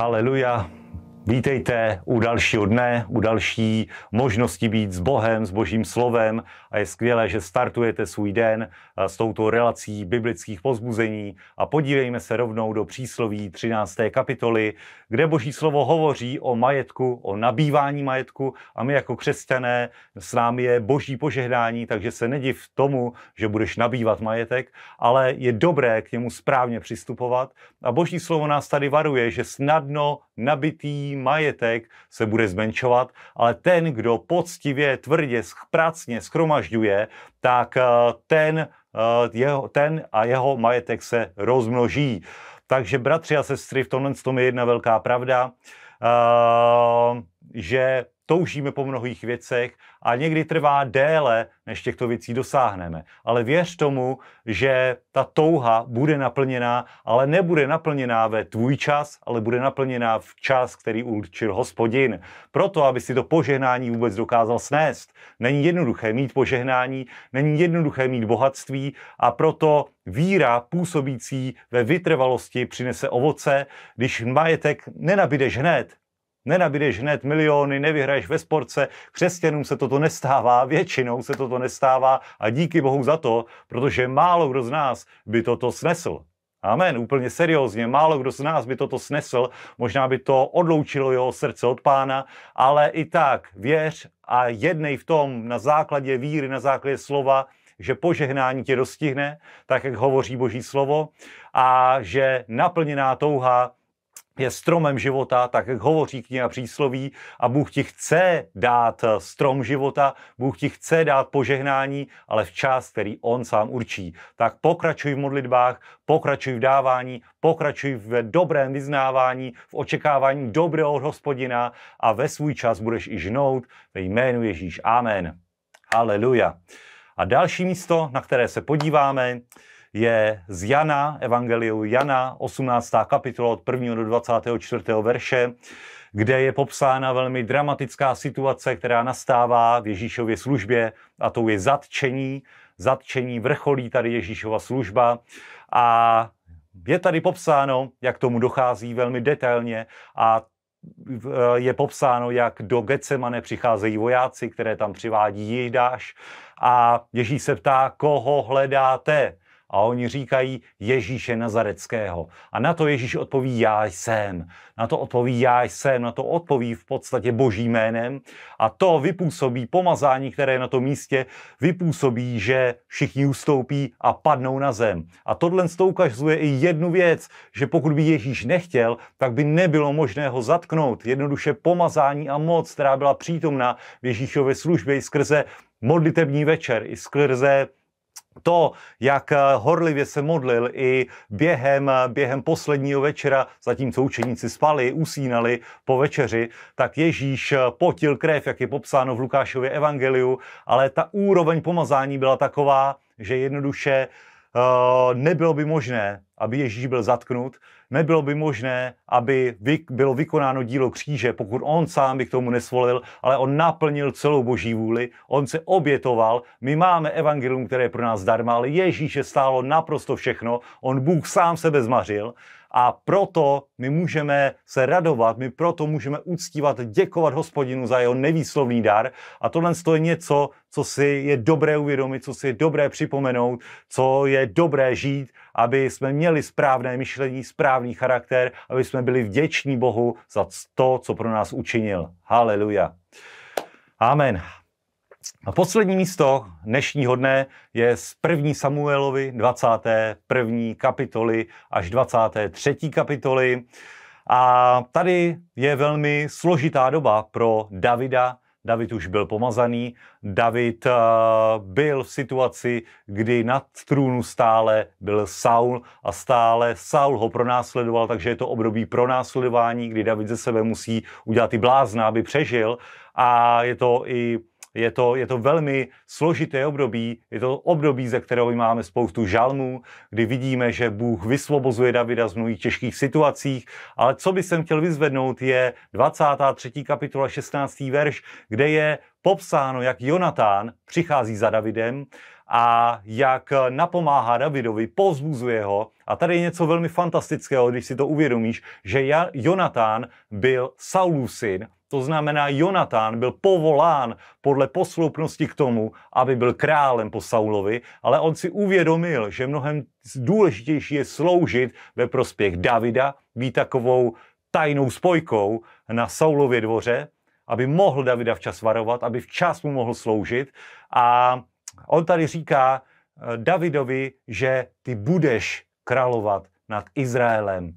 Haleluja. Vítejte u dalšího dne, u další možnosti být s Bohem, s Božím slovem. A je skvělé, že startujete svůj den eh, s touto relací biblických pozbuzení a podívejme se rovnou do přísloví 13. kapitoly, kde Boží slovo hovoří o majetku, o nabývání majetku. A my jako křesťané s námi je Boží požehnání, takže se nediv tomu, že budeš nabývat majetek, ale je dobré k němu správně přistupovat. A Boží slovo nás tady varuje, že snadno nabitý majetek se bude zmenšovat, ale ten, kdo poctivě, tvrdě, prácně schromažďuje, tak eh, ten, eh, jeho, ten a jeho majetek se rozmnoží. Takže bratři a sestry, v tomhle tom je jedna velká pravda, eh, že toužíme po mnohých věcech a někdy trvá déle, než těchto věcí dosáhneme. Ale věř tomu, že ta touha bude naplněná, ale nebude naplněná ve tvůj čas, ale bude naplněná v čas, který určil hospodin. Proto, aby si to požehnání vůbec dokázal snést. Není jednoduché mít požehnání, není jednoduché mít bohatství a proto víra působící ve vytrvalosti přinese ovoce, když majetek nenabídeš hned, Nenabídeš hned miliony, nevyhraješ ve sportce. Křesťanům se toto nestává, většinou se toto nestává a díky Bohu za to, protože málo kdo z nás by toto snesl. Amen, úplně seriózně, málo kdo z nás by toto snesl, možná by to odloučilo jeho srdce od pána, ale i tak věř a jednej v tom na základě víry, na základě slova, že požehnání tě dostihne, tak jak hovoří Boží slovo, a že naplněná touha je stromem života, tak jak hovoří kniha přísloví a Bůh ti chce dát strom života, Bůh ti chce dát požehnání, ale v čas, který On sám určí. Tak pokračuj v modlitbách, pokračuj v dávání, pokračuj v dobrém vyznávání, v očekávání dobrého od hospodina a ve svůj čas budeš i žnout ve jménu Ježíš. Amen. Haleluja. A další místo, na které se podíváme, je z Jana, Evangeliu Jana, 18. kapitola od 1. do 24. verše, kde je popsána velmi dramatická situace, která nastává v Ježíšově službě, a to je zatčení. Zatčení vrcholí tady Ježíšova služba a je tady popsáno, jak tomu dochází velmi detailně a je popsáno, jak do Getsemane přicházejí vojáci, které tam přivádí Jidáš a Ježíš se ptá, koho hledáte? A oni říkají Ježíše Nazareckého. A na to Ježíš odpoví já jsem. Na to odpoví já jsem, na to odpoví v podstatě boží jménem. A to vypůsobí pomazání, které je na tom místě, vypůsobí, že všichni ustoupí a padnou na zem. A tohle to ukazuje i jednu věc, že pokud by Ježíš nechtěl, tak by nebylo možné ho zatknout. Jednoduše pomazání a moc, která byla přítomna v Ježíšově službě i skrze modlitební večer, i skrze to, jak eh, horlivě se modlil i během, eh, během posledního večera, zatímco učeníci spali, usínali po večeři, tak Ježíš eh, potil krev, jak je popsáno v Lukášově evangeliu, ale ta úroveň pomazání byla taková, že jednoduše uh, nebylo by možné, aby Ježíš byl zatknut, nebylo by možné, aby bylo vykonáno dílo kříže, pokud on sám by k tomu nesvolil, ale on naplnil celou boží vůli, on se obětoval. My máme evangelium, které je pro nás darma, ale Ježíše stálo naprosto všechno, on Bůh sám sebe zmařil a proto my můžeme se radovat, my proto můžeme uctívat, děkovat hospodinu za jeho nevýslovný dar. A tohle je něco, co si je dobré uvědomit, co si je dobré připomenout, co je dobré žít, aby jsme měli správné myšlení, správný charakter, aby jsme byli vděční Bohu za to, co pro nás učinil. Haleluja. Amen. A poslední místo dnešního dne je z 1. Samuelovi 21. kapitoly až 23. kapitoly. A tady je velmi složitá doba pro Davida. David už byl pomazaný, David uh, byl v situaci, kdy nad trůnu stále byl Saul a stále Saul ho pronásledoval, takže je to období pronásledování, kdy David ze sebe musí udělat i blázna, aby přežil a je to i je to, je to velmi složité období, je to období, ze kterého máme spoustu žalmů, kdy vidíme, že Bůh vysvobozuje Davida z mnohých těžkých situacích, ale co by jsem chtěl vyzvednout je 23. kapitola 16. verš, kde je popsáno, jak Jonatán přichází za Davidem a jak napomáhá Davidovi, povzbuzuje ho. A tady je něco velmi fantastického, když si to uvědomíš, že Jonatán byl Saulův syn, to znamená, Jonatán byl povolán podle posloupnosti k tomu, aby byl králem po Saulovi, ale on si uvědomil, že mnohem důležitější je sloužit ve prospěch Davida, být takovou tajnou spojkou na Saulově dvoře, aby mohl Davida včas varovat, aby včas mu mohl sloužit. A on tady říká eh, Davidovi, že ty budeš královat nad Izraelem.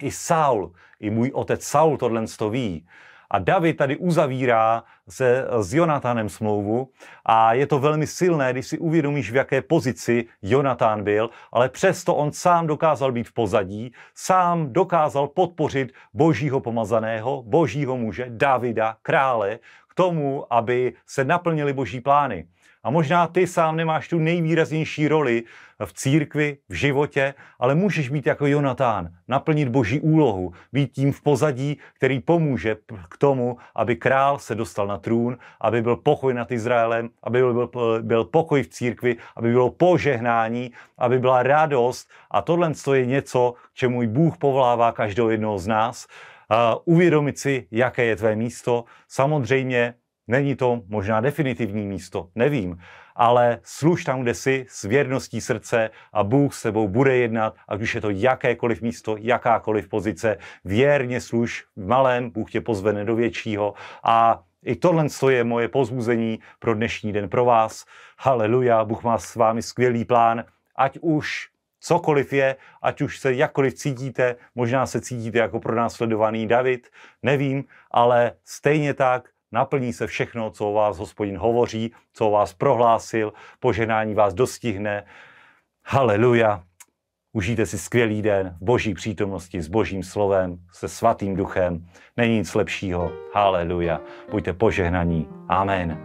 I Saul, i můj otec Saul tohle ví. A David tady uzavírá se s Jonatánem smlouvu a je to velmi silné, když si uvědomíš, v jaké pozici Jonatán byl, ale přesto on sám dokázal být v pozadí, sám dokázal podpořit božího pomazaného, božího muže, Davida, krále, k tomu, aby se naplnili boží plány. A možná ty sám nemáš tu nejvýraznější roli v církvi, v životě, ale můžeš být jako Jonatán, naplnit boží úlohu, být tím v pozadí, který pomůže k tomu, aby král se dostal na trůn, aby byl pokoj nad Izraelem, aby byl, byl pokoj v církvi, aby bylo požehnání, aby byla radost. A tohle je něco, čemu Bůh povolává každého jednoho z nás. Uh, uvědomit si, jaké je tvé místo. Samozřejmě Není to možná definitivní místo, nevím, ale služ tam, kde jsi, s věrností srdce a Bůh s tebou bude jednat, ať už je to jakékoliv místo, jakákoliv pozice, věrně služ v malém, Bůh tě pozvene do většího a i tohle je moje pozbuzení pro dnešní den pro vás. Haleluja, Bůh má s vámi skvělý plán, ať už cokoliv je, ať už se jakkoliv cítíte, možná se cítíte jako pronásledovaný David, nevím, ale stejně tak naplní se všechno, co o vás hospodin hovoří, co o vás prohlásil, poženání vás dostihne. Haleluja. Užijte si skvělý den v boží přítomnosti s božím slovem, se svatým duchem. Není nic lepšího. Haleluja. Buďte požehnaní. Amen.